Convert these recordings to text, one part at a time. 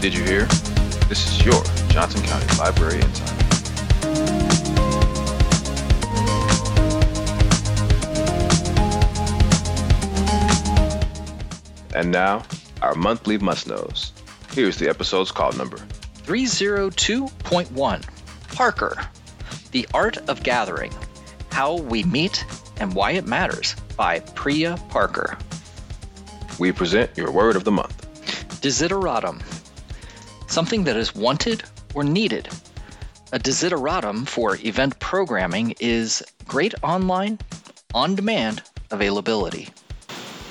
Did you hear? This is your Johnson County Library Insider. And now, our monthly must knows. Here's the episode's call number. 302.1 Parker The Art of Gathering How We Meet and Why It Matters by Priya Parker. We present your word of the month. Desideratum Something that is wanted or needed. A desideratum for event programming is great online, on demand availability.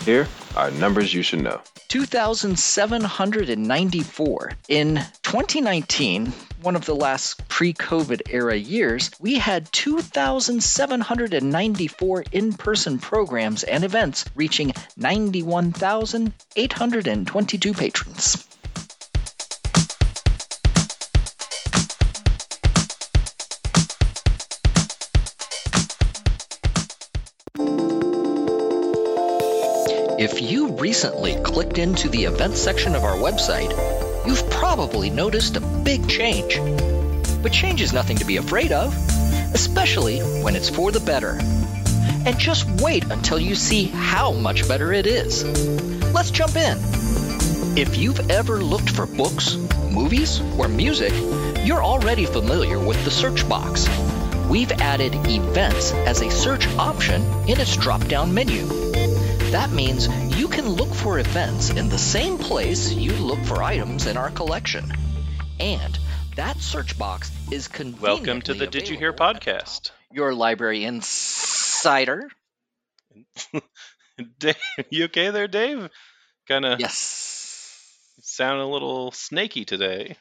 Here are numbers you should know. 2,794. In 2019, one of the last pre COVID era years, we had 2,794 in person programs and events reaching 91,822 patrons. If you recently clicked into the events section of our website, you've probably noticed a big change. But change is nothing to be afraid of, especially when it's for the better. And just wait until you see how much better it is. Let's jump in. If you've ever looked for books, movies, or music, you're already familiar with the search box. We've added events as a search option in its drop down menu. That means you can look for events in the same place you look for items in our collection. And that search box is conveniently Welcome to the Did You Hear podcast. Your library insider. Dave, you okay there, Dave? Kind of Yes. sound a little snaky today.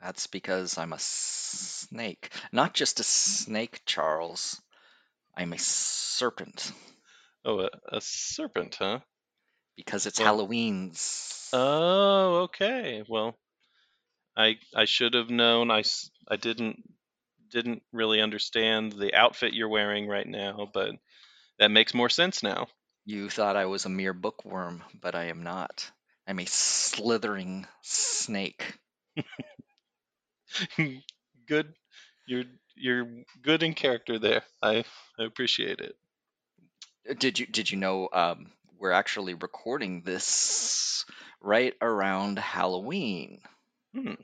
That's because I'm a snake. Not just a snake, Charles. I'm a serpent. Oh, a, a serpent, huh? Because it's Well- Halloween's. Oh, okay. Well, I I should have known. I, s- I didn't didn't really understand the outfit you're wearing right now, but that makes more sense now. You thought I was a mere bookworm, but I am not. I'm a slithering snake. good, you're you're good in character there. I I appreciate it. Did you did you know um, we're actually recording this right around Halloween? Hmm.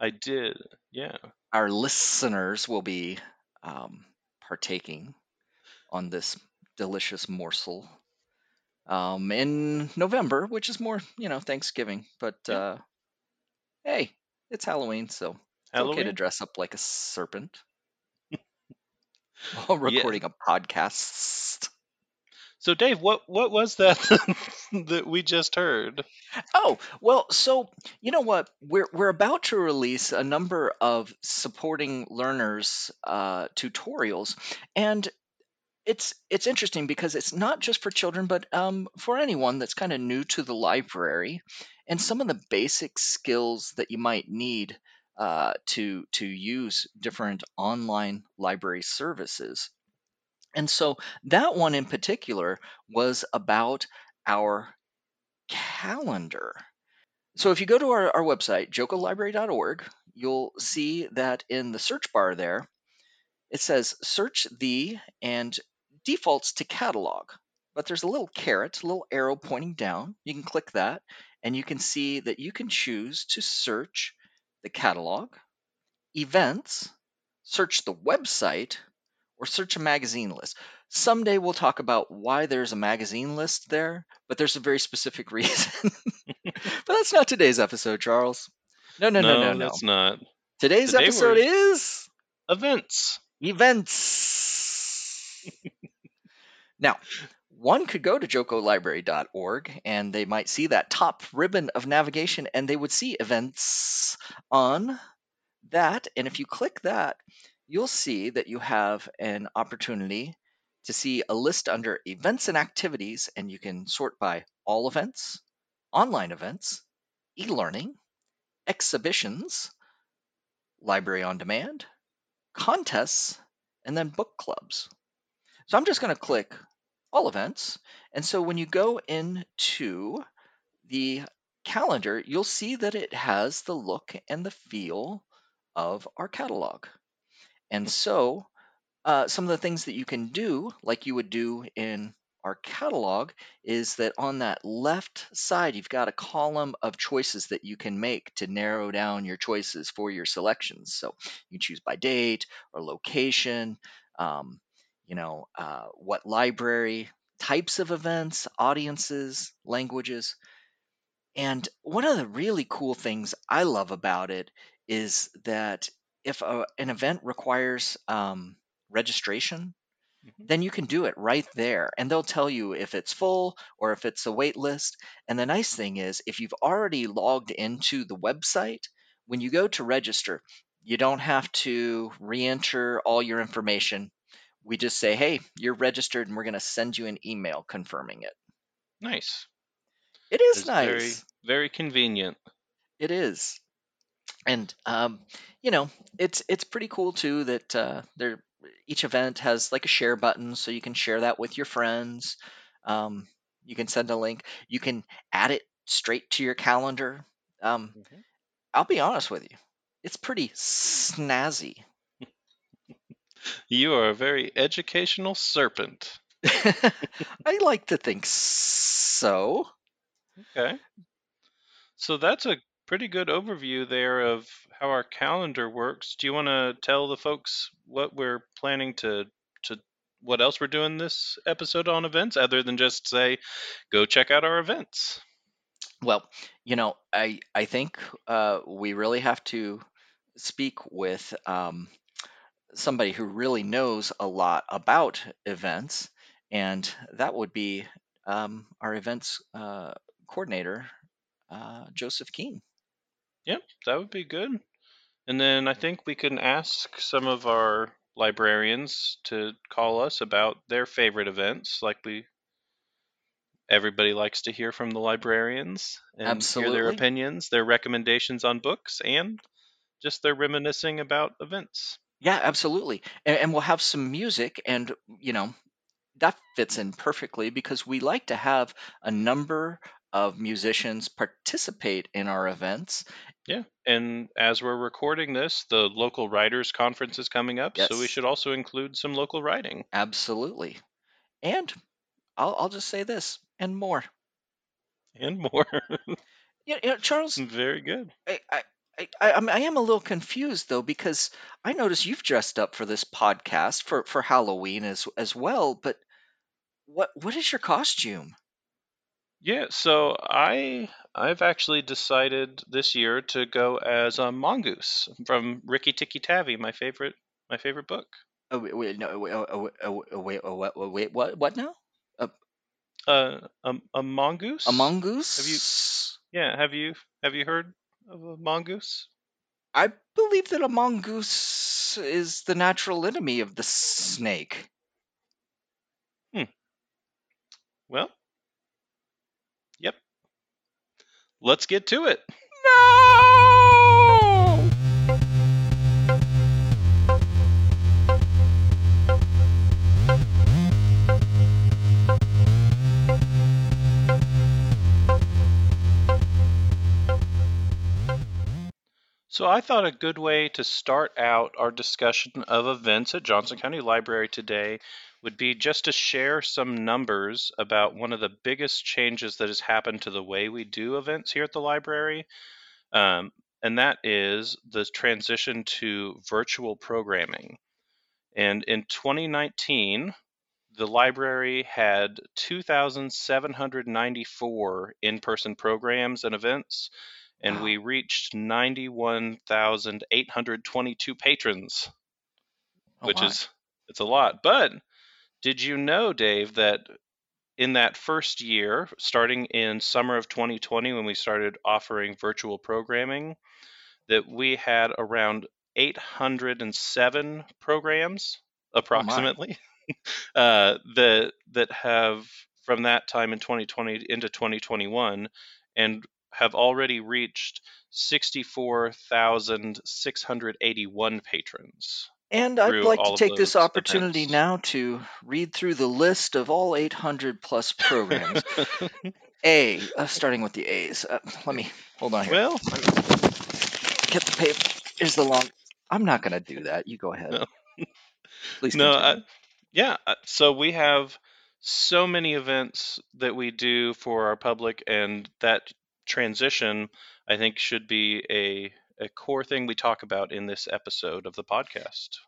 I did. Yeah. Our listeners will be um, partaking on this delicious morsel um, in November, which is more you know Thanksgiving. But Yeah. uh, hey, it's Halloween, so it's okay to dress up like a serpent while recording a podcast. So Dave, what what was that that we just heard? Oh, well, so you know what? We're we're about to release a number of supporting learners uh, tutorials, and it's it's interesting because it's not just for children, but um, for anyone that's kind of new to the library, and some of the basic skills that you might need uh, to to use different online library services. And so that one in particular was about our calendar. So if you go to our, our website, jocolibrary.org, you'll see that in the search bar there, it says search the and defaults to catalog. But there's a little caret, a little arrow pointing down. You can click that and you can see that you can choose to search the catalog, events, search the website, or search a magazine list. Someday we'll talk about why there's a magazine list there, but there's a very specific reason. but that's not today's episode, Charles. No, no, no, no, no. that's not Today's Today episode is events. events. now, one could go to jocolibrary.org and they might see that top ribbon of navigation and they would see events on that. And if you click that, you'll see that you have an opportunity to see a list under events and activities, and you can sort by all events, online events, e learning, exhibitions, library on demand, contests, and then book clubs. So I'm just going to click all events. And so when you go into the calendar, you'll see that it has the look and the feel of our catalog. And so, uh, some of the things that you can do, like you would do in our catalog, is that on that left side, you've got a column of choices that you can make to narrow down your choices for your selections. So you can choose by date or location, um, you know, uh, what library, types of events, audiences, languages. And one of the really cool things I love about it is that if a, an event requires um, registration, Mhm. then you can do it right there. And they'll tell you if it's full or if it's a wait list. And the nice thing is, if you've already logged into the website, when you go to register, you don't have to re enter all your information. We just say, hey, you're registered, and we're going to send you an email confirming it. Nice. It is It's nice. very very convenient. It is, and um, you know, it's it's pretty cool too that uh, there each event has like a share button, so you can share that with your friends. Um, you can send a link. You can add it straight to your calendar. Um, Mhm. I'll be honest with you, it's pretty snazzy. You are a very educational serpent. I like to think so. Okay. So that's a pretty good overview there of how our calendar works. Do you want to tell the folks what we're planning to to what else we're doing this episode on events other than just say go check out our events? Well, you know, I I think uh, we really have to speak with um, somebody who really knows a lot about events, and that would be um, our events uh, coordinator, uh, Joseph Keehn. Yep, that would be good. And then I think we can ask some of our librarians to call us about their favorite events like we everybody likes to hear from the librarians and hear their opinions, their recommendations on books, and just their reminiscing about events. Yeah, absolutely. And, and we'll have some music, and you know, that fits in perfectly because we like to have a number of musicians participate in our events. Yeah. And as we're recording this, the local writers conference is coming up, so we Yes. should also include some local writing Absolutely. And I'll, I'll just say this and more. and more. You you know, Charles, Very good. I, I, I, I I'm- a little confused though because I notice you've dressed up for this podcast for, for Halloween as as well. But what what is your costume? Yeah, so I I've actually decided this year to go as a mongoose from Rikki Tikki Tavi, my favorite my favorite book. Oh, wait, wait, no, wait, oh, oh, oh, oh, wait, oh, what, oh, wait, what, what now? Uh, a, a mongoose. A mongoose? Have you? Yeah, have you have you heard of a mongoose? I believe that a mongoose is the natural enemy of the snake. Hmm. Well, yep. Let's get to it. No! So I thought a good way to start out our discussion of events at Johnson County Library today would be just to share some numbers about one of the biggest changes that has happened to the way we do events here at the library. Um, and that is the transition to virtual programming. And in 2019, the library had 2,794 in person programs and events, and Wow. we reached 91,822 patrons, Oh which my. is it's a lot. But did you know, Dave, that in that first year, starting in summer of 2020, when we started offering virtual programming, that we had around 807 programs Oh approximately uh, that that have from that time in 2020 into 2021 and have already reached 64,681 patrons And I'd like to take this opportunity events. now to read through the list of all 800 plus programs. A, uh, starting with the A's. Uh, let me hold on here. Well, get the paper. Here's the long. I'm not gonna do that. You go ahead. No. Please no. I, yeah. uh, So we have so many events that we do for our public, and that transition, I think, should be a a core thing we talk about in this episode of the podcast.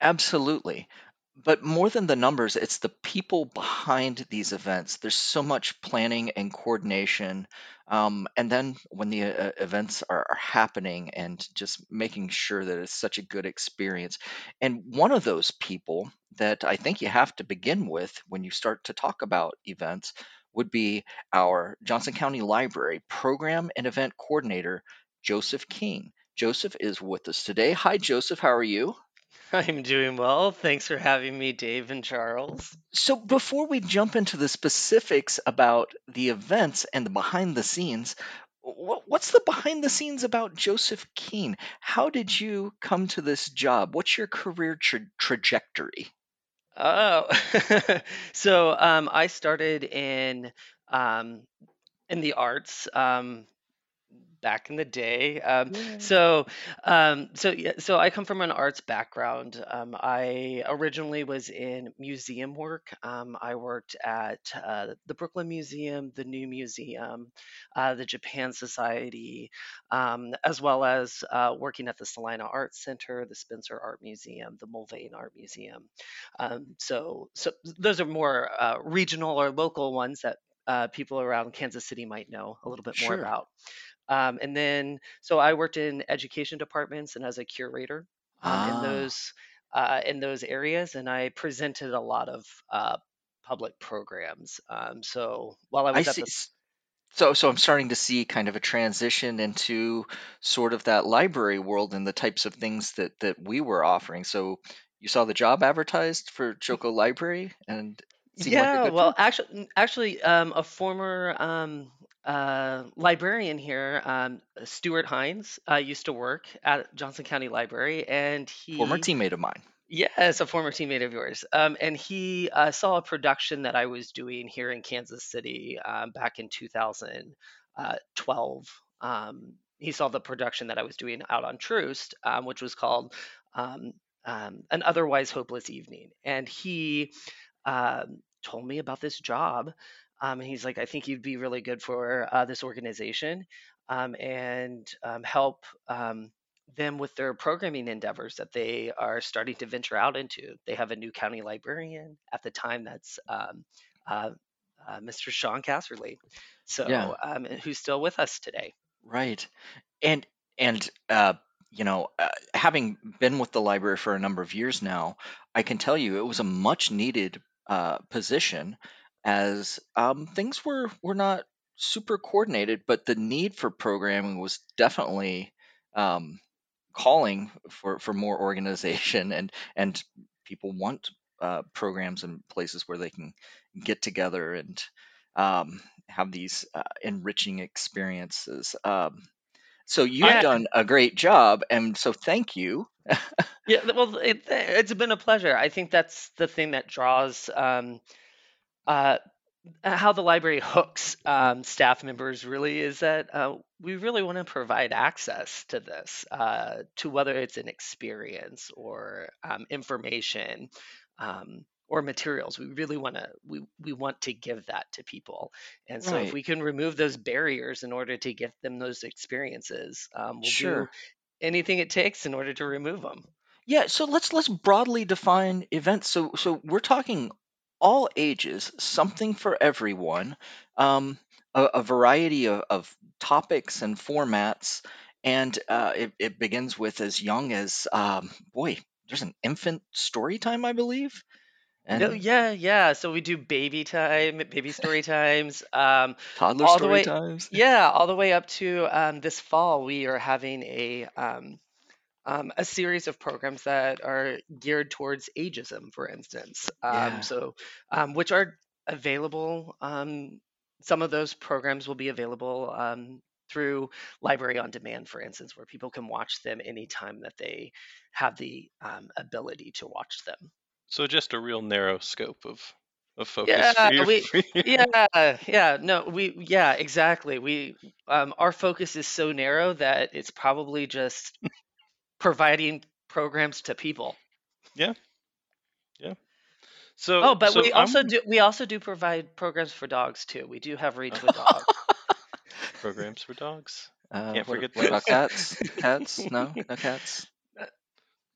Absolutely. But more than the numbers, it's the people behind these events. There's so much planning and coordination. Um, and then when the uh, events are, are happening and just making sure that it's such a good experience. And one of those people that I think you have to begin with when you start to talk about events would be our Johnson County Library Program and Event Coordinator, Joseph King. Joseph is with us today. Hi, Joseph. How are you? I'm doing well. Thanks for having me, Dave and Charles. So, before we jump into the specifics about the events and the behind the scenes, what's the behind the scenes about Joseph Keehn? How did you come to this job? What's your career tra- trajectory? Oh, so um, I started in um, in the arts. Um, back in the day. Um, Yeah. so, um, so yeah, so I come from an arts background. Um, I originally was in museum work. Um, I worked at uh, the Brooklyn Museum, the New Museum, uh, the Japan Society, um, as well as uh, working at the Salina Arts Center, the Spencer Art Museum, the Mulvane Art Museum. Um, so, so those are more uh, regional or local ones that uh, people around Kansas City might know a little bit more Sure. about. Um, and then, so I worked in education departments and as a curator um, in Ah, those uh, in those areas, and I presented a lot of uh, public programs. Um, so while I I was at see. the So, so I'm starting to see kind of a transition into sort of that library world and the types of things that that we were offering. So, you saw the job advertised for JoCo Library and it seemed like a Yeah, good well, actually, actually, um, a former um, uh, librarian here, um, Stuart Hines, uh, used to work at Johnson County Library, and he Former teammate of mine. yes, a former teammate of yours, um, and he uh, saw a production that I was doing here in Kansas City um, back in 2012. Um, he saw the production that I was doing out on Troost, um, which was called um, um, An Otherwise Hopeless Evening, and he um, told me about this job. Um, and he's like, I think you'd be really good for uh, this organization um, and um, help um, them with their programming endeavors that they are starting to venture out into. They have a new county librarian at the time that's um, uh, uh, Mr. Sean Casserly, Yeah, so um, who's still with us today. right. And and uh, you know, uh, having been with the library for a number of years now, I can tell you it was a much needed uh, position as um, things were were not super coordinated, but the need for programming was definitely um, calling for for more organization and and people want uh, programs and places where they can get together and um, have these uh, enriching experiences. Um, so you've Yeah, done a great job, and so thank you. yeah. Well, it, it's been a pleasure. I think that's the thing that draws. Um, uh, how the library hooks um, staff members really is that uh, we really want to provide access to this, uh, to whether it's an experience or um, information um, or materials. We really want to we we want to give that to people, and so if we can remove those barriers in order to give them those experiences, um, we'll do Sure. Anything it takes in order to remove them. Yeah, so let's let's broadly define events. So so we're talking all ages, something for everyone, um, a, a variety of, of topics and formats, and uh, it, it begins with as young as um, boy, there's an infant story time, I believe, No, and yeah, yeah. So we do baby time, baby story times, um, toddler all the story way, times. yeah, all the way up to um, this fall. We are having a um, um, a series of programs that are geared towards ageism, for instance. Um, Yeah, so, um, which are available. Um, some of those programs will be available um, through Library on Demand, for instance, where people can watch them anytime that they have the um, ability to watch them. So just a real narrow scope of a focus Yeah, for your, we for yeah, yeah, no, we yeah, exactly. We um our focus is so narrow that it's probably just providing programs to people. yeah yeah. So Oh, but so we I'm also do we also do provide programs for dogs too. We do have read to a dog. programs for dogs. Uh, Can't what, forget what about cats? Cats? No, no cats.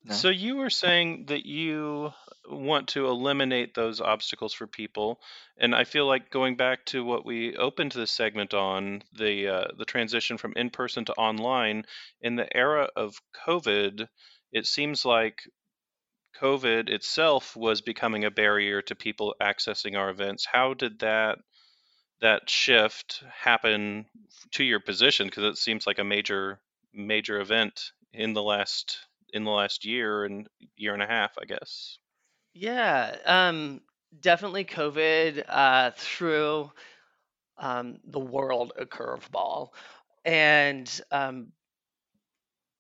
So you were saying that you want to eliminate those obstacles for people, and I feel like going back to what we opened this segment on the uh, the transition from in person to online in the era of COVID, it seems like COVID itself was becoming a barrier to people accessing our events. How did that that shift happen to your position? Because it seems like a major major event in the last in the last year and year and a half, I guess. Yeah, um, definitely COVID uh, threw um, the world a curveball, and um,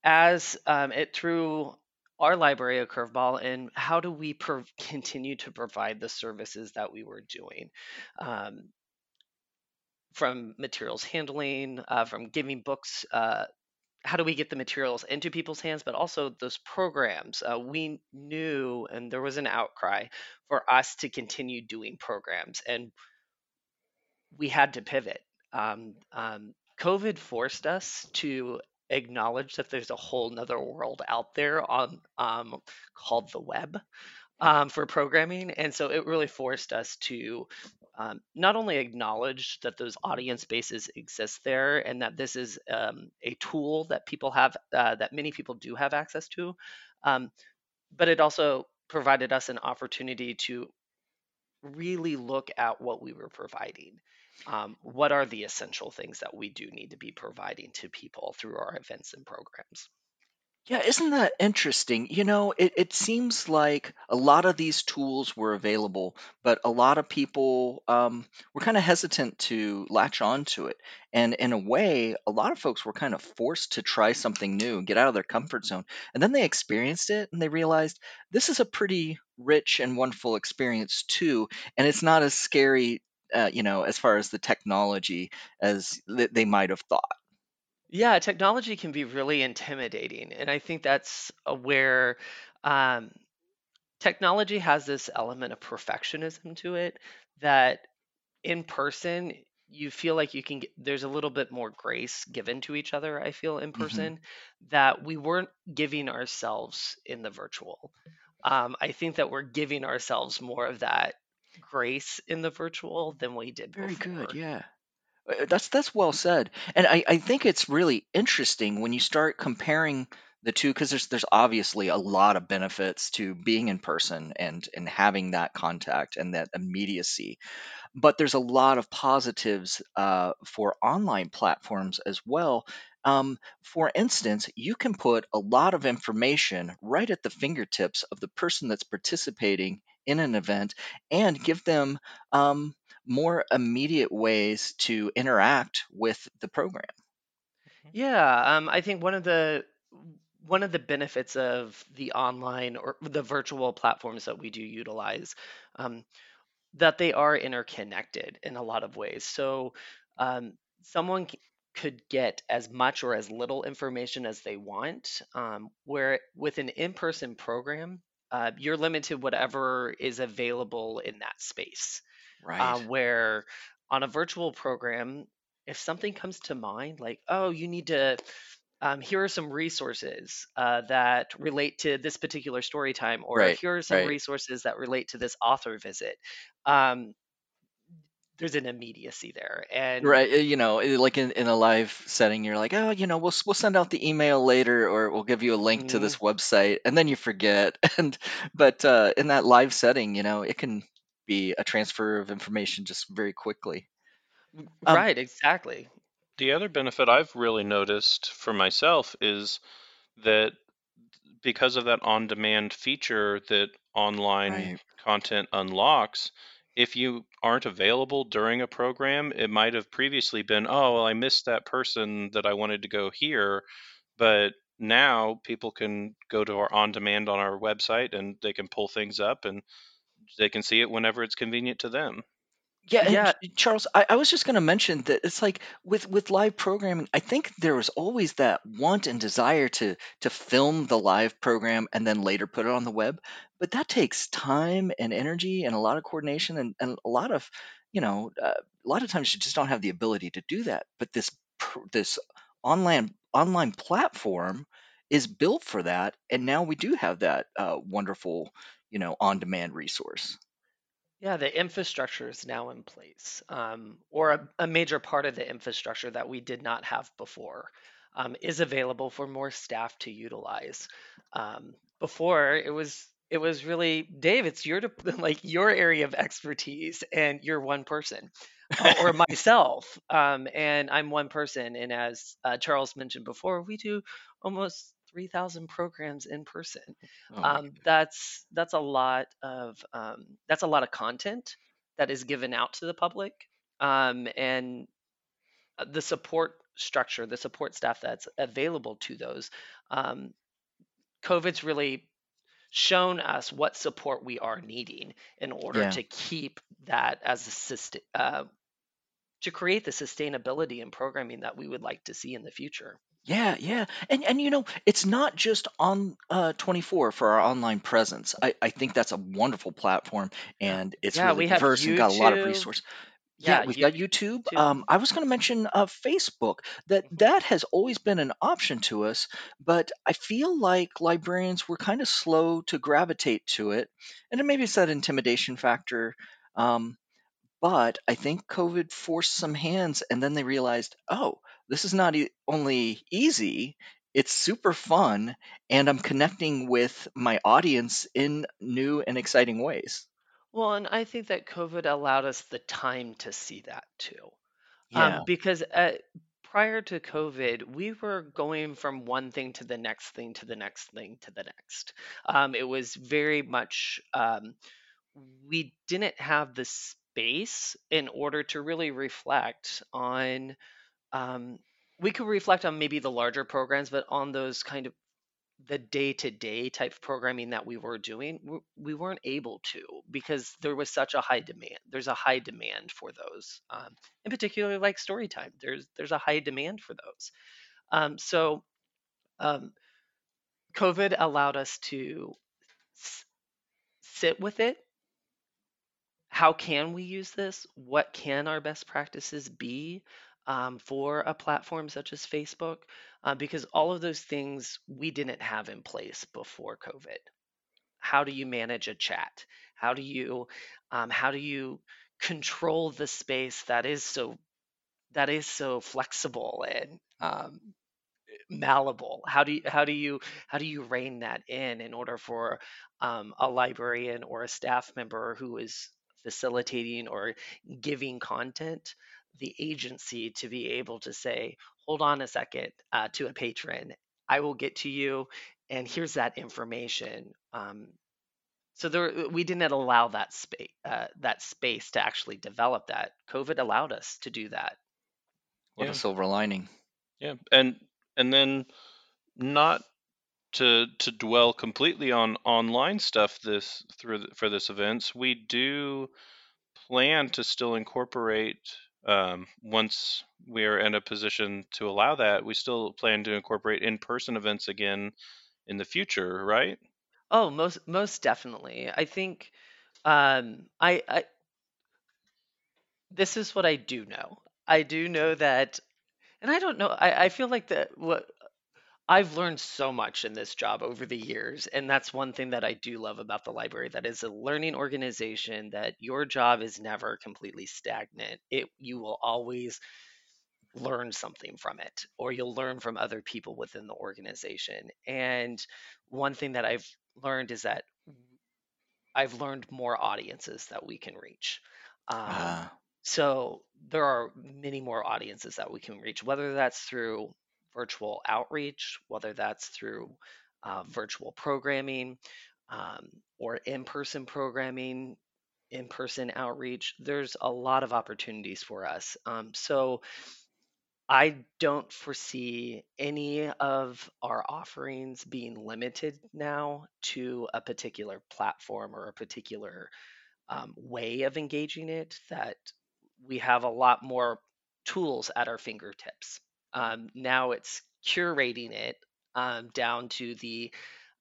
as um, it threw our library a curveball in how do we prov- continue to provide the services that we were doing, um, from materials handling, uh, from giving books. Uh, how do we get the materials into people's hands but also those programs uh, we knew and there was an outcry for us to continue doing programs and we had to pivot. Um, um, covid forced us to acknowledge that there's a whole nother world out there on um, called the web um, for programming and so it really forced us to um, not only acknowledge that those audience bases exist there and that this is um, a tool that people have uh, that many people do have access to um, but it also provided us an opportunity to really look at what we were providing um, what are the essential things that we do need to be providing to people through our events and programs Yeah, isn't that interesting? You know, it, it seems like a lot of these tools were available, but a lot of people um, were kind of hesitant to latch on to it. And in a way, a lot of folks were kind of forced to try something new and get out of their comfort zone. And then they experienced it and they realized this is a pretty rich and wonderful experience too. And it's not as scary, uh, you know, as far as the technology as th- they might have thought. Yeah, technology can be really intimidating, and I think that's uh, where um, technology has this element of perfectionism to it that in person you feel like you can get, there's a little bit more grace given to each other i feel in hmm person that we weren't giving ourselves in the virtual um, i think that we're giving ourselves more of that grace in the virtual than we did before. Very good. before Yeah. Uh, That's that's well said, and I, I think it's really interesting when you start comparing the two because there's there's obviously a lot of benefits to being in person and and having that contact and that immediacy, but there's a lot of positives uh, for online platforms as well. Um, for instance, you can put a lot of information right at the fingertips of the person that's participating in an event and give them um, more immediate ways to interact with the program. Yeah, um, I think one of the one of the benefits of the online or the virtual platforms that we do utilize, um, that they are interconnected in a lot of ways. So um, someone c- could get as much or as little information as they want, um, where with an in-person program, uh, you're limited whatever is available in that space. Right. Um, where on a virtual program, if something comes to mind, like, oh, you need to, um, here are some resources uh, that relate to this particular story time, or Right. here are some Right. resources that relate to this author visit. Um, there's an immediacy there. And Right, uh, you know, uh, like in, in a live setting, you're like, oh, you know, we'll s- we'll send out the email later, or we'll give you a link to Mhm. this website, and then you forget. And but uh, in that live setting, you know, it can be a transfer of information just very quickly. Um, right, exactly. The other benefit I've really noticed for myself is that because of that on demand feature that online right, content unlocks, if you aren't available during a program, it might have previously been, oh, well, I missed that person that I wanted to go here. But now people can go to our on demand on our website and they can pull things up and they can see it whenever it's convenient to them. Yeah, and Yeah, Charles, I, I was just going to mention that it's like with with live programming, I think there was always that want and desire to to film the live program and then later put it on the web, but that takes time and energy and a lot of coordination and, and a lot of, you know, uh, a lot of times you just don't have the ability to do that. But this this online online platform is built for that, and now we do have that uh, wonderful, you know, on demand resource. Yeah, the infrastructure is now in place, um, or a, a major part of the infrastructure that we did not have before um, is available for more staff to utilize. Um, before it was it was really Dave, it's your like your area of expertise, and you're one person, uh, or myself, um, and I'm one person. And as uh, Charles mentioned before, we do almost 3,000 programs in person. Oh um, that's that's a lot of um, that's a lot of content that is given out to the public. Um, and uh, the support structure the support staff that's available to those um, covid's really shown us what support we are needing in order Yeah. to keep that as a system uh, to create the sustainability in programming that we would like to see in the future Yeah, yeah. And and you know, it's not just on uh 24 for our online presence. I I think that's a wonderful platform and it's yeah really we have diverse and got a lot of youtube resources. Yeah, yeah we've got YouTube. too Um, I was going to mention uh, Facebook. That that has always been an option to us, but I feel like librarians were kind of slow to gravitate to it, and then maybe it's that intimidation factor. Um, but I think COVID forced some hands, and then they realized, oh, this is not e- only easy, it's super fun, and I'm connecting with my audience in new and exciting ways. Well, and I think that COVID allowed us the time to see that too. Yeah. Um, because uh, prior to COVID, we were going from one thing to the next thing to the next thing to the next. Um, it was very much, um, we didn't have the space in order to really reflect on, um, we could reflect on maybe the larger programs, but on those kind of the day-to-day type of programming that we were doing we weren't able to because there was such a high demand there's a high demand for those um, in particular like story time there's there's a high demand for those. Um, so um, covid allowed us to s- sit with it. How can we use this? What can our best practices be um, for a platform such as facebook uh, because all of those things we didn't have in place before COVID. How do you manage a chat? How do you um, how do you control the space that is so that is so flexible and um, malleable? How do you how do you how do you rein that in in order for um, a librarian or a staff member who is facilitating or giving content the agency to be able to say, hold on a second uh, to a patron, I will get to you, and here's that information. Um, so there, we didn't allow that space uh, that space to actually develop that. COVID allowed us to do that. What Yeah. a silver lining. Yeah, and and then not to to dwell completely on online stuff this through for this events, we do plan to still incorporate um, once we are in a position to allow that. We still plan to incorporate in-person events again in the future, right? Oh, most most definitely. I think um, I, I this is what I do know. I do know that, and I don't know. I, I feel like that what I've learned so much in this job over the years, and that's one thing that I do love about the library. That is a learning organization. That your job is never completely stagnant. It you will always learn something from it, or you'll learn from other people within the organization. And one thing that I've learned is that I've learned more audiences that we can reach. Um, Ah, so there are many more audiences that we can reach, whether that's through virtual outreach, whether that's through uh, virtual programming um, or in person programming, in person outreach. There's a lot of opportunities for us. Um, so I don't foresee any of our offerings being limited now to a particular platform or a particular um, way of engaging it that we have a lot more tools at our fingertips. Um, now it's curating it um, down to the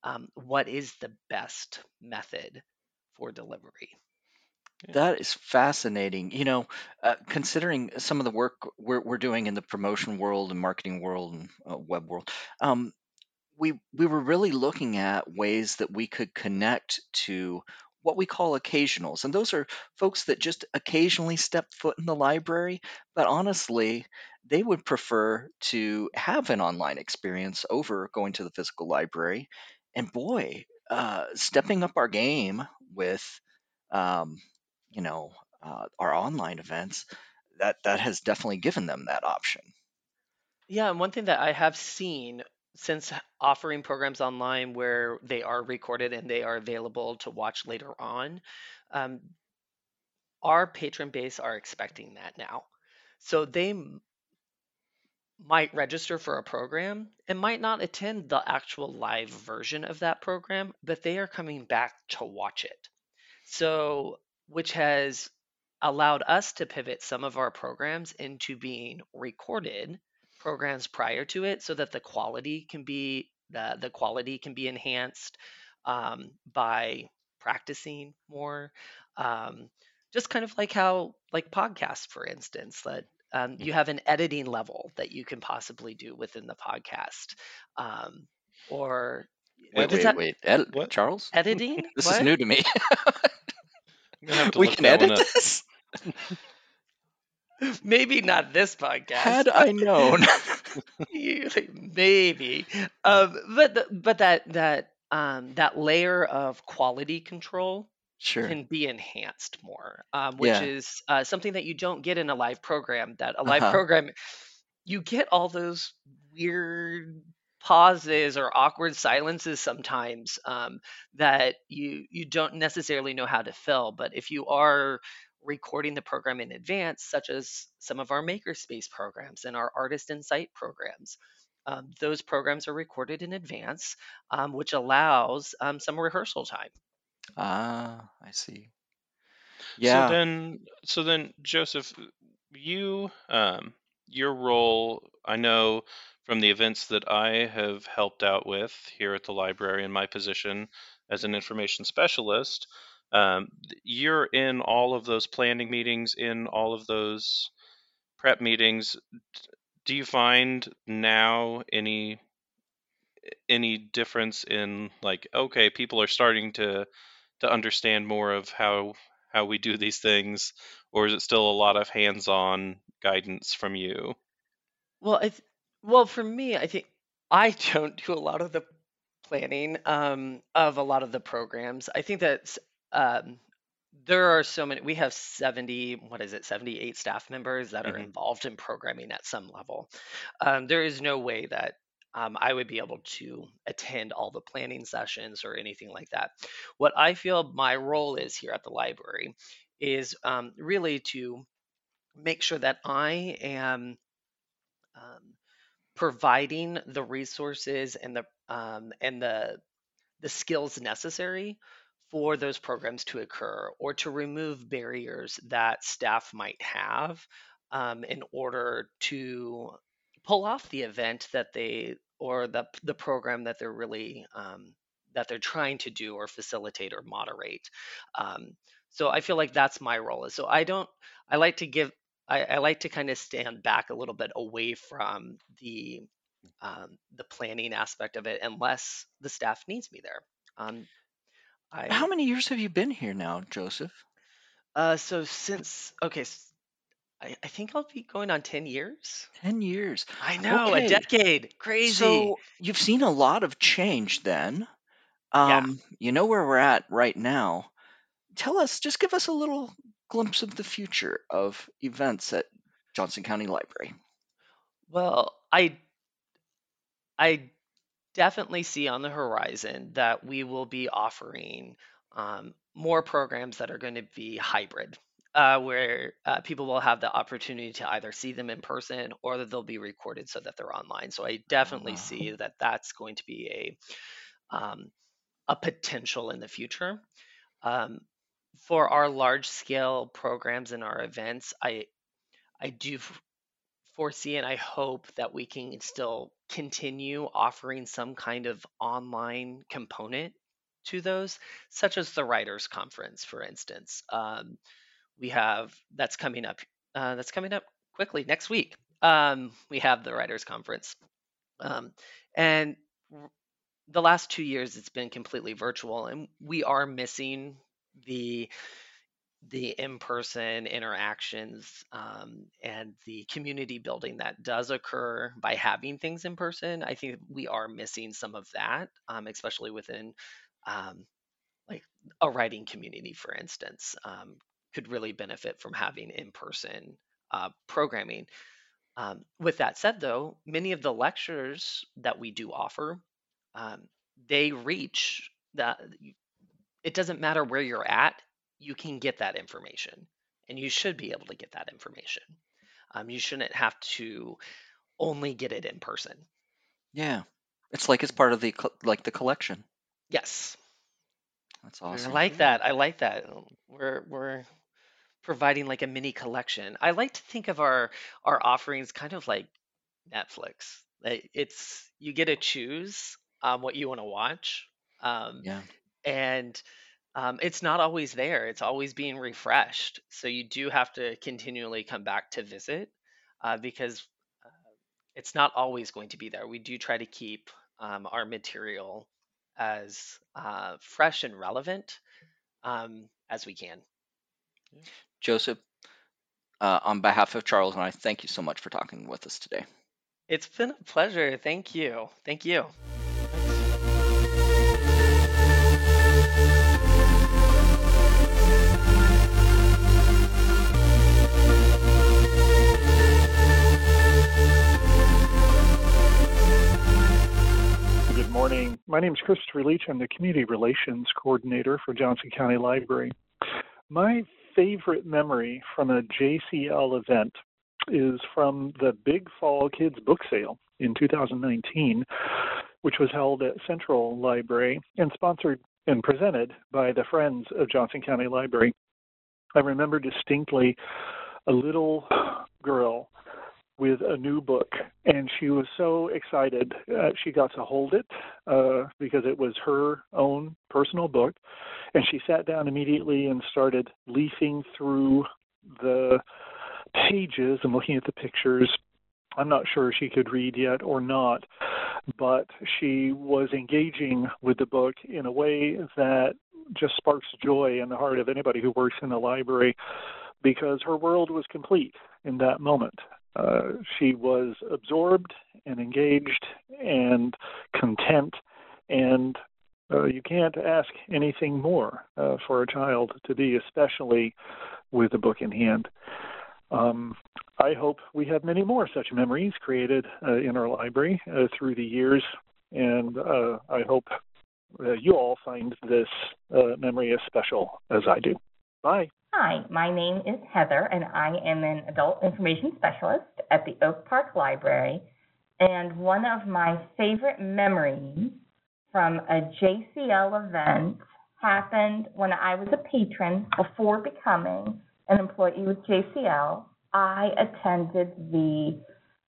um, what is the best method for delivery. That is fascinating. You know, uh, considering some of the work we're, we're doing in the promotion world and marketing world and uh, web world, um, we we were really looking at ways that we could connect to what we call occasionals, and those are folks that just occasionally step foot in the library, but honestly, they would prefer to have an online experience over going to the physical library. And boy, uh, stepping up our game with um, you know uh, our online events that that has definitely given them that option Yeah, and one thing that I have seen since offering programs online where they are recorded and they are available to watch later on, um, our patron base are expecting that now. So they might register for a program and might not attend the actual live version of that program, but they are coming back to watch it. So, which has allowed us to pivot some of our programs into being recorded programs prior to it so that the quality can be the, the quality can be enhanced um, by practicing more um, just kind of like how like podcasts for instance that um, you have an editing level that you can possibly do within the podcast um, or wait does wait that wait Ed, What? charles? Editing? This is new to me. Gonna we can edit this? Maybe not this podcast. Had i known. Maybe. Um, but the, but that that um, that layer of quality control sure. can be enhanced more um, which yeah. is uh, something that you don't get in a live program that a live uh-huh. program you get all those weird pauses or awkward silences sometimes um, that you you don't necessarily know how to fill but if you are recording the program in advance such as some of our makerspace programs and our artist insight programs um, those programs are recorded in advance um, which allows um, some rehearsal time ah i see Yeah. So then, so then, Joseph, you, um, your role, I know from the events that I have helped out with here at the library in my position as an information specialist, um, you're in all of those planning meetings, in all of those prep meetings. Do you find now any any difference in like, okay, people are starting to to understand more of how how we do these things, or is it still a lot of hands-on guidance from you? Well, I th- well for me, I think I don't do a lot of the planning um, of a lot of the programs. I think that um, there are so many. We have seventy, what is it, seventy-eight staff members that are hmm involved in programming at some level. Um, there is no way that um, I would be able to attend all the planning sessions or anything like that. What I feel my role is here at the library is um, really to make sure that I am um, providing the resources and the um, and the the skills necessary for those programs to occur or to remove barriers that staff might have um, in order to pull off the event that they or the the program that they're really um, that they're trying to do or facilitate or moderate. Um, so I feel like that's my role. So I don't. I like to give. I, I like to kind of stand back a little bit away from the um, the planning aspect of it, unless the staff needs me there. Um, how many years have you been here now joseph uh, so since okay, I, I think I'll be going on ten years. 10 years I know, a decade, crazy. so you've seen a lot of change then Yeah. um you know where we're at right now tell us, just give us a little glimpse of the future of events at Johnson County Library. Well, I I definitely see on the horizon that we will be offering um, more programs that are going to be hybrid, uh, where uh, people will have the opportunity to either see them in person or that they'll be recorded so that they're online. So I definitely Uh, see that that's going to be a um, a potential in the future. Um, for our large scale programs and our events, I I do f- foresee and I hope that we can still continue offering some kind of online component to those, such as the writers conference, for instance. Um, we have that's coming up. Uh, that's coming up quickly next week. Um, we have the writers conference, um, and the last two years it's been completely virtual, and we are missing the the in-person interactions um, and the community building that does occur by having things in person i think we are missing some of that um, especially within um, like a writing community for instance um, could really benefit from having in-person uh, programming um, with that said though many of the lectures that we do offer um, they reach that it doesn't matter where you're at you can get that information and you should be able to get that information. Um, you shouldn't have to only get it in person. Yeah. It's like it's part of the like the collection. Yes. That's awesome. I like that. I like that. We're we're providing like a mini collection. I like to think of our our offerings kind of like Netflix. It's you get to choose um, what you want to watch. Um, Yeah. and um, it's not always there. It's always being refreshed. So you do have to continually come back to visit uh, because uh, it's not always going to be there. We do try to keep um, our material as uh, fresh and relevant um, as we can. Joseph, uh, on behalf of Charles and I, thank you so much for talking with us today. It's been a pleasure. Thank you. Thank you. Good morning. My name is Christopher Leach. I'm the Community Relations Coordinator for Johnson County Library. My favorite memory from a JCL event is from the Big Fall Kids Book Sale in 2019, which was held at Central Library and sponsored and presented by the Friends of Johnson County Library. I remember distinctly a little girl with a new book, and she was so excited. Uh, she got to hold it uh, because it was her own personal book, and she sat down immediately and started leafing through the pages and looking at the pictures. I'm not sure she could read yet or not, but she was engaging with the book in a way that just sparks joy in the heart of anybody who works in the library because her world was complete in that moment. Uh, she was absorbed and engaged and content, and uh, you can't ask anything more uh, for a child to be, especially with a book in hand. Um, I hope we have many more such memories created uh, in our library uh, through the years, and I hope you all find this memory as special as I do. Bye. Hi, my name is Heather, and I am an adult information specialist at the Oak Park Library. And one of my favorite memories from a JCL event happened when I was a patron before becoming an employee with JCL. I attended the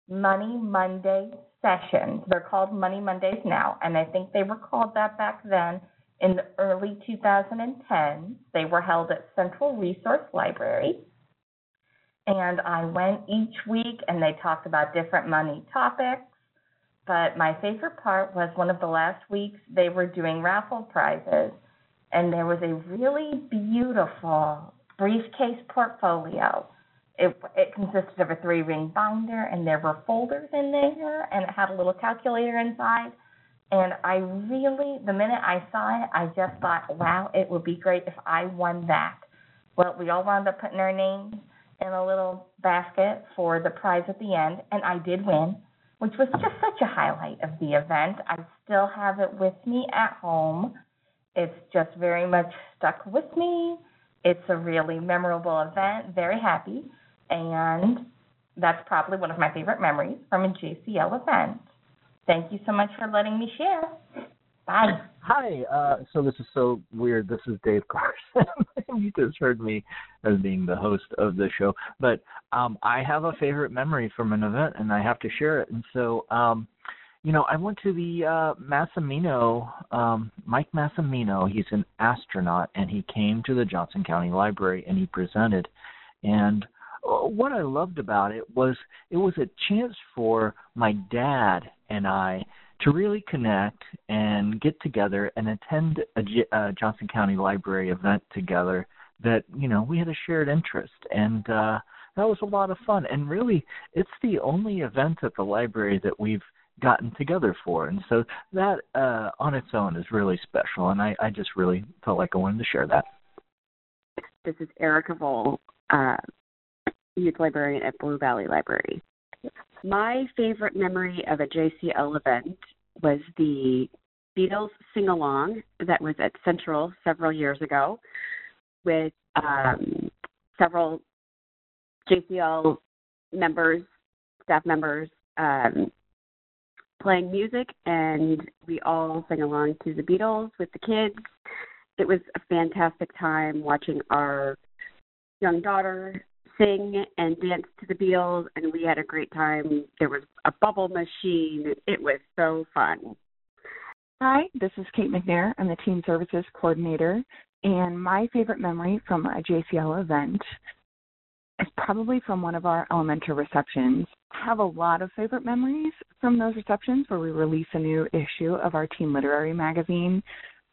Money Monday sessions. They're called Money Mondays now, and I think they were called that back then in the early 2010s. They were held at Central Resource Library. And I went each week and they talked about different money topics. But my favorite part was one of the last weeks they were doing raffle prizes. And there was a really beautiful briefcase portfolio. It, it consisted of a three ring binder, and there were folders in there, and it had a little calculator inside and I really, the minute I saw it, I just thought, wow, it would be great if I won that. Well, we all wound up putting our names in a little basket for the prize at the end, and I did win, which was just such a highlight of the event. I still have it with me at home. It's just very much stuck with me. It's a really memorable event, very happy, and that's probably one of my favorite memories from a JCL event. Thank you so much for letting me share. Bye. Hi. Uh, so this is so weird. This is Dave Carson. you just heard me as being the host of the show, but um, I have a favorite memory from an event, and I have to share it. And so, um, you know, I went to the uh, Massimino, um, Mike Massimino. He's an astronaut, and he came to the Johnson County Library and he presented. And uh, what I loved about it was it was a chance for my dad and I to really connect and get together and attend a, a Johnson County Library event together that you know we had a shared interest. And uh that was a lot of fun. And really it's the only event at the library that we've gotten together for. And so that uh on its own is really special. And i i just really felt like i wanted to share that. This is erica Vole, uh youth librarian at blue valley library my favorite memory of a JCL event was the Beatles sing along that was at Central several years ago with um, several JCL members, staff members, um, playing music, and we all sang along to the Beatles with the kids. It was a fantastic time watching our young daughter sing and dance to the Beatles, and we had a great time. There was a bubble machine. It was so fun. Hi, this is Kate McNair. I'm the Teen Services Coordinator, and my favorite memory from a JCL event is probably from one of our Elementia receptions. I have a lot of favorite memories from those receptions where we release a new issue of our teen literary magazine.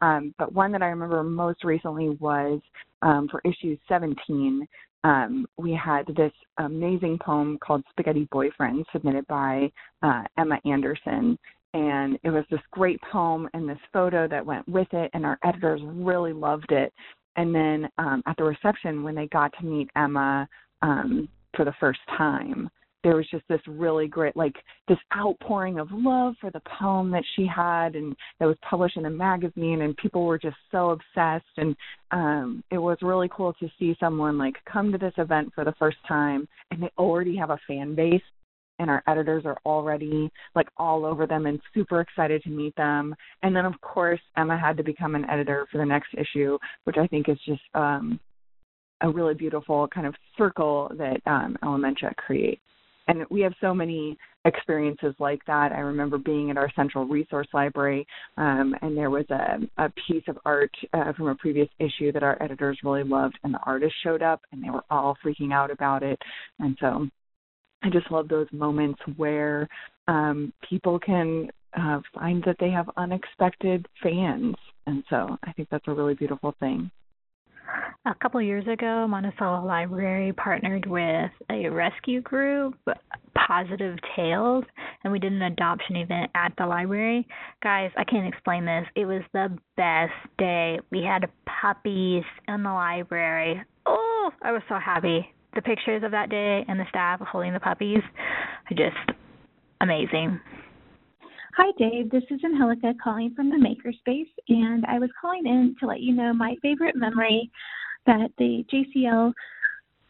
Um, but one that I remember most recently was um, for issue 17 um, we had this amazing poem called Spaghetti Boyfriend submitted by uh, Emma Anderson. And it was this great poem and this photo that went with it, and our editors really loved it. And then um, at the reception, when they got to meet Emma um, for the first time, there was just this really great like this outpouring of love for the poem that she had and that was published in a magazine and people were just so obsessed. And um it was really cool to see someone like come to this event for the first time and they already have a fan base and our editors are already like all over them and super excited to meet them. And then of course Emma had to become an editor for the next issue which I think is just um a really beautiful kind of circle that um, Elementia creates and we have so many experiences like that. I remember being at our central resource library, um, and there was a, a piece of art uh, from a previous issue that our editors really loved, and the artist showed up, and they were all freaking out about it. And so, I just love those moments where um, people can uh, find that they have unexpected fans, and so I think that's a really beautiful thing. A couple years ago, Monticello Library partnered with a rescue group, Positive Tales, and we did an adoption event at the library. Guys, I can't explain this. It was the best day. We had puppies in the library. Oh, I was so happy. The pictures of that day and the staff holding the puppies are just amazing. Hi, Dave. This is Angelica calling from the Makerspace, and I was calling in to let you know my favorite memory that the JCL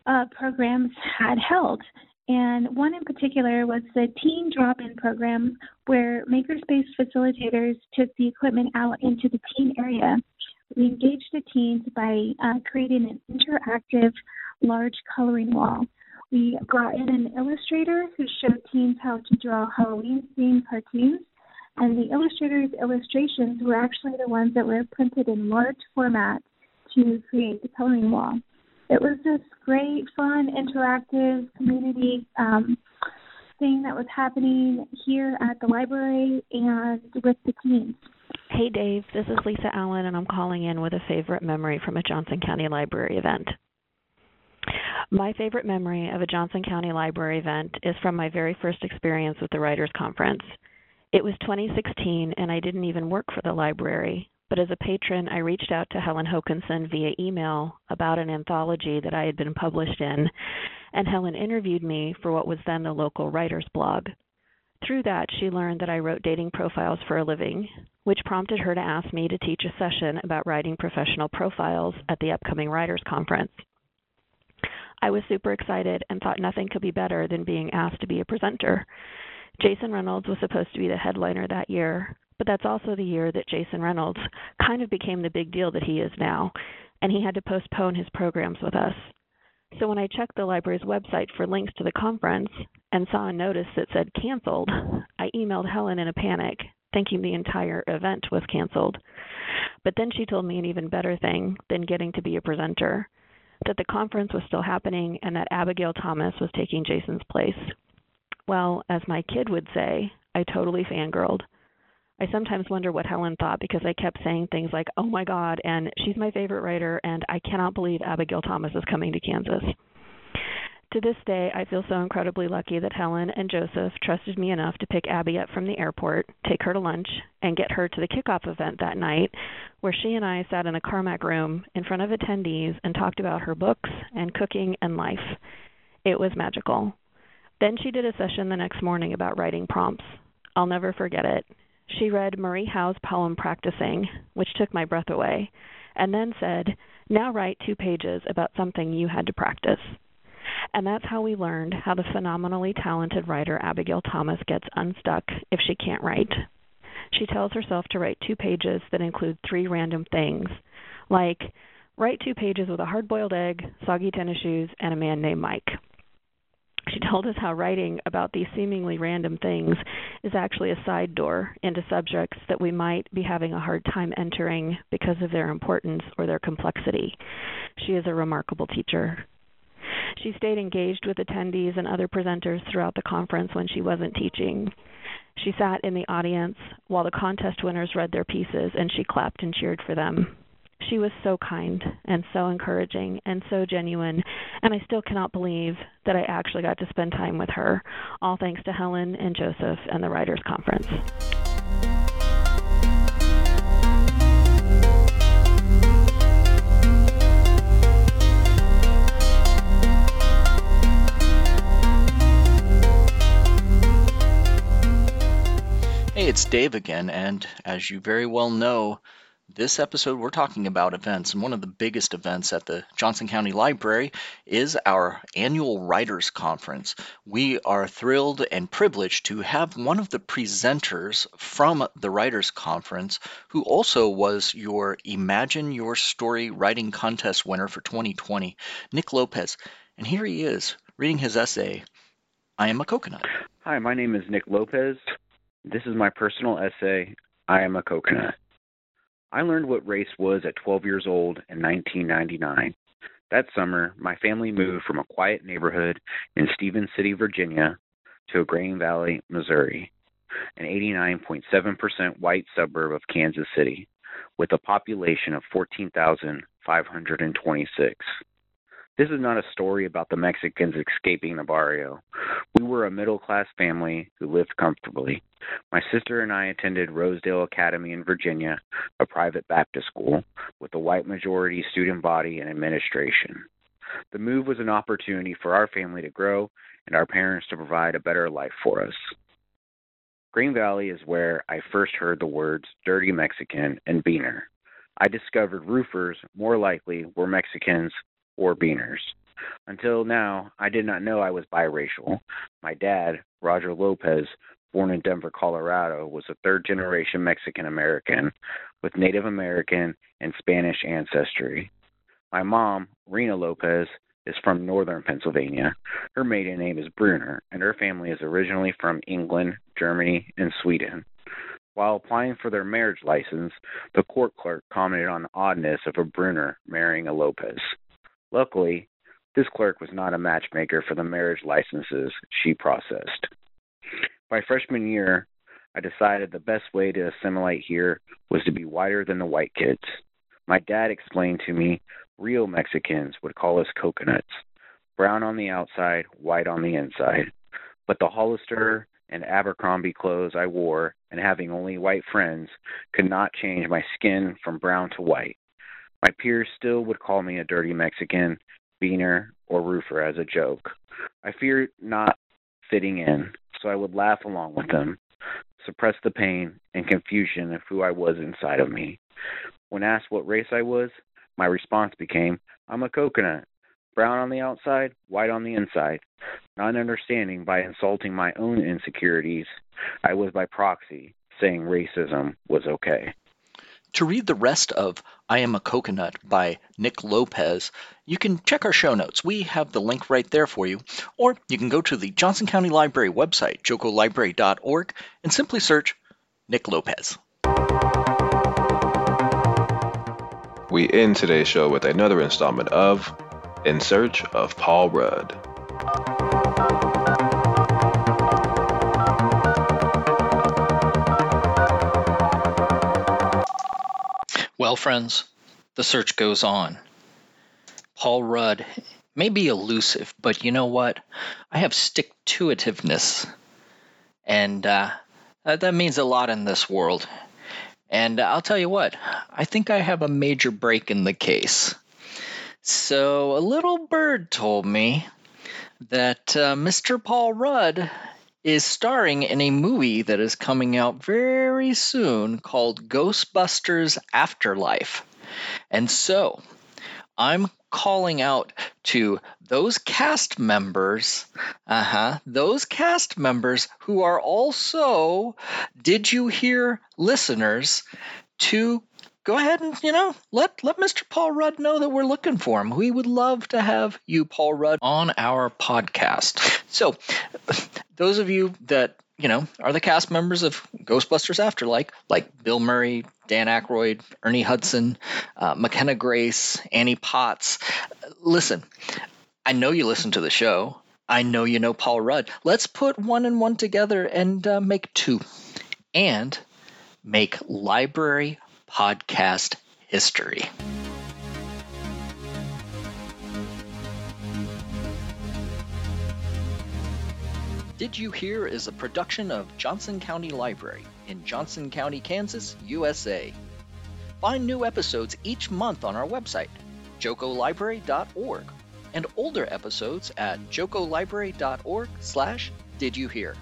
uh, programs had held. And one in particular was the teen drop in program where Makerspace facilitators took the equipment out into the teen area. We engaged the teens by uh, creating an interactive large coloring wall. We brought in an illustrator who showed teens how to draw Halloween themed cartoons and the illustrator's illustrations were actually the ones that were printed in large format to create the coloring wall. It was this great, fun, interactive community um, thing that was happening here at the library and with the teens. Hey Dave, this is Lisa Allen, and I'm calling in with a favorite memory from a Johnson County Library event. My favorite memory of a Johnson County Library event is from my very first experience with the Writers Conference. It was 2016, and I didn't even work for the library. But as a patron, I reached out to Helen Hokinson via email about an anthology that I had been published in, and Helen interviewed me for what was then the local writer's blog. Through that, she learned that I wrote dating profiles for a living, which prompted her to ask me to teach a session about writing professional profiles at the upcoming Writers Conference. I was super excited and thought nothing could be better than being asked to be a presenter. Jason Reynolds was supposed to be the headliner that year, but that's also the year that Jason Reynolds kind of became the big deal that he is now, and he had to postpone his programs with us. So when I checked the library's website for links to the conference and saw a notice that said canceled, I emailed Helen in a panic, thinking the entire event was canceled. But then she told me an even better thing than getting to be a presenter that the conference was still happening and that Abigail Thomas was taking Jason's place. Well, as my kid would say, I totally fangirled. I sometimes wonder what Helen thought because I kept saying things like, oh my God, and she's my favorite writer, and I cannot believe Abigail Thomas is coming to Kansas. To this day, I feel so incredibly lucky that Helen and Joseph trusted me enough to pick Abby up from the airport, take her to lunch, and get her to the kickoff event that night, where she and I sat in a Carmack room in front of attendees and talked about her books and cooking and life. It was magical. Then she did a session the next morning about writing prompts. I'll never forget it. She read Marie Howe's poem Practicing, which took my breath away, and then said, Now write two pages about something you had to practice. And that's how we learned how the phenomenally talented writer Abigail Thomas gets unstuck if she can't write. She tells herself to write two pages that include three random things, like write two pages with a hard boiled egg, soggy tennis shoes, and a man named Mike. Told us how writing about these seemingly random things is actually a side door into subjects that we might be having a hard time entering because of their importance or their complexity. She is a remarkable teacher. She stayed engaged with attendees and other presenters throughout the conference when she wasn't teaching. She sat in the audience while the contest winners read their pieces and she clapped and cheered for them. She was so kind and so encouraging and so genuine, and I still cannot believe that I actually got to spend time with her, all thanks to Helen and Joseph and the Writers Conference. Hey, it's Dave again, and as you very well know, this episode we're talking about events, and one of the biggest events at the Johnson County Library is our annual Writers Conference. We are thrilled and privileged to have one of the presenters from the Writers Conference, who also was your Imagine Your Story Writing Contest winner for 2020, Nick Lopez. And here he is reading his essay, I Am a Coconut. Hi, my name is Nick Lopez. This is my personal essay, I Am a Coconut. I learned what race was at 12 years old in 1999. That summer, my family moved from a quiet neighborhood in Stephens City, Virginia, to a Grain Valley, Missouri, an 89.7% white suburb of Kansas City, with a population of 14,526. This is not a story about the Mexicans escaping the barrio. We were a middle class family who lived comfortably. My sister and I attended Rosedale Academy in Virginia, a private Baptist school, with a white majority student body and administration. The move was an opportunity for our family to grow and our parents to provide a better life for us. Grain Valley is where I first heard the words dirty Mexican and beaner. I discovered roofers more likely were Mexicans or beaners. Until now, I did not know I was biracial. My dad, Roger Lopez, born in Denver, Colorado, was a third generation Mexican American with Native American and Spanish ancestry. My mom, Rena Lopez, is from northern Pennsylvania. Her maiden name is Bruner, and her family is originally from England, Germany, and Sweden. While applying for their marriage license, the court clerk commented on the oddness of a Bruner marrying a Lopez. Luckily, this clerk was not a matchmaker for the marriage licenses she processed. By freshman year, I decided the best way to assimilate here was to be whiter than the white kids. My dad explained to me real Mexicans would call us coconuts, brown on the outside, white on the inside. But the Hollister and Abercrombie clothes I wore and having only white friends could not change my skin from brown to white. My peers still would call me a dirty Mexican, beaner, or roofer as a joke. I feared not fitting in, so I would laugh along with them, suppress the pain and confusion of who I was inside of me. When asked what race I was, my response became, I'm a coconut, brown on the outside, white on the inside. Not understanding by insulting my own insecurities, I was by proxy saying racism was okay. To read the rest of I Am a Coconut by Nick Lopez, you can check our show notes. We have the link right there for you. Or you can go to the Johnson County Library website, jocolibrary.org, and simply search Nick Lopez. We end today's show with another installment of In Search of Paul Rudd. Well, friends, the search goes on. Paul Rudd may be elusive, but you know what? I have stick to itiveness. And uh, that means a lot in this world. And I'll tell you what, I think I have a major break in the case. So a little bird told me that uh, Mr. Paul Rudd is starring in a movie that is coming out very soon called Ghostbusters Afterlife. And so I'm calling out to those cast members, uh-huh, those cast members who are also did you hear listeners to go ahead and you know let let Mr. Paul Rudd know that we're looking for him. We would love to have you, Paul Rudd, on our podcast. So, those of you that you know are the cast members of Ghostbusters Afterlife, like Bill Murray, Dan Aykroyd, Ernie Hudson, uh, McKenna Grace, Annie Potts. Listen, I know you listen to the show. I know you know Paul Rudd. Let's put one and one together and uh, make two, and make library podcast history. Did You Hear is a production of Johnson County Library in Johnson County, Kansas, USA. Find new episodes each month on our website, jocolibrary.org, and older episodes at jocolibrary.org slash did you hear.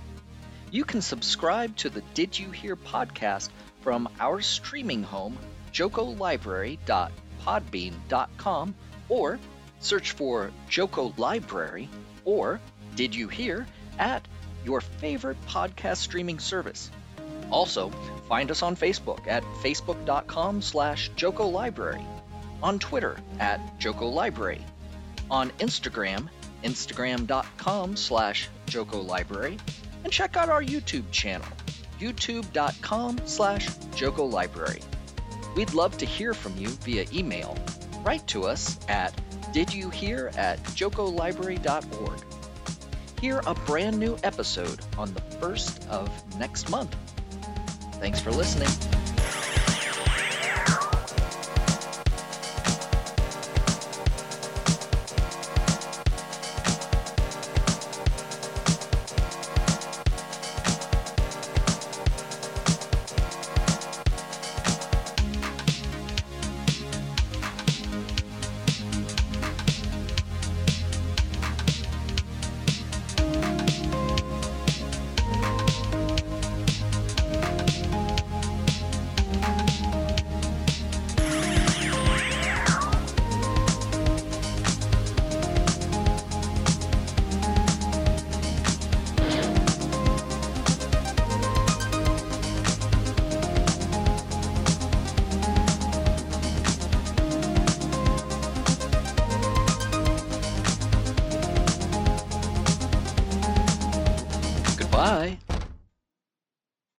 You can subscribe to the Did You Hear podcast from our streaming home, jocolibrary.podbean.com, or search for Joco Library or Did You Hear at your favorite podcast streaming service. Also, find us on Facebook at facebook.com slash Joco Library, on Twitter at Joco Library, on Instagram, instagram.com slash Joco Library, and check out our YouTube channel, youtube.com slash Joco Library. We'd love to hear from you via email. Write to us at didyouhear at jocolibrary.org. Hear a brand new episode on the first of next month. Thanks for listening.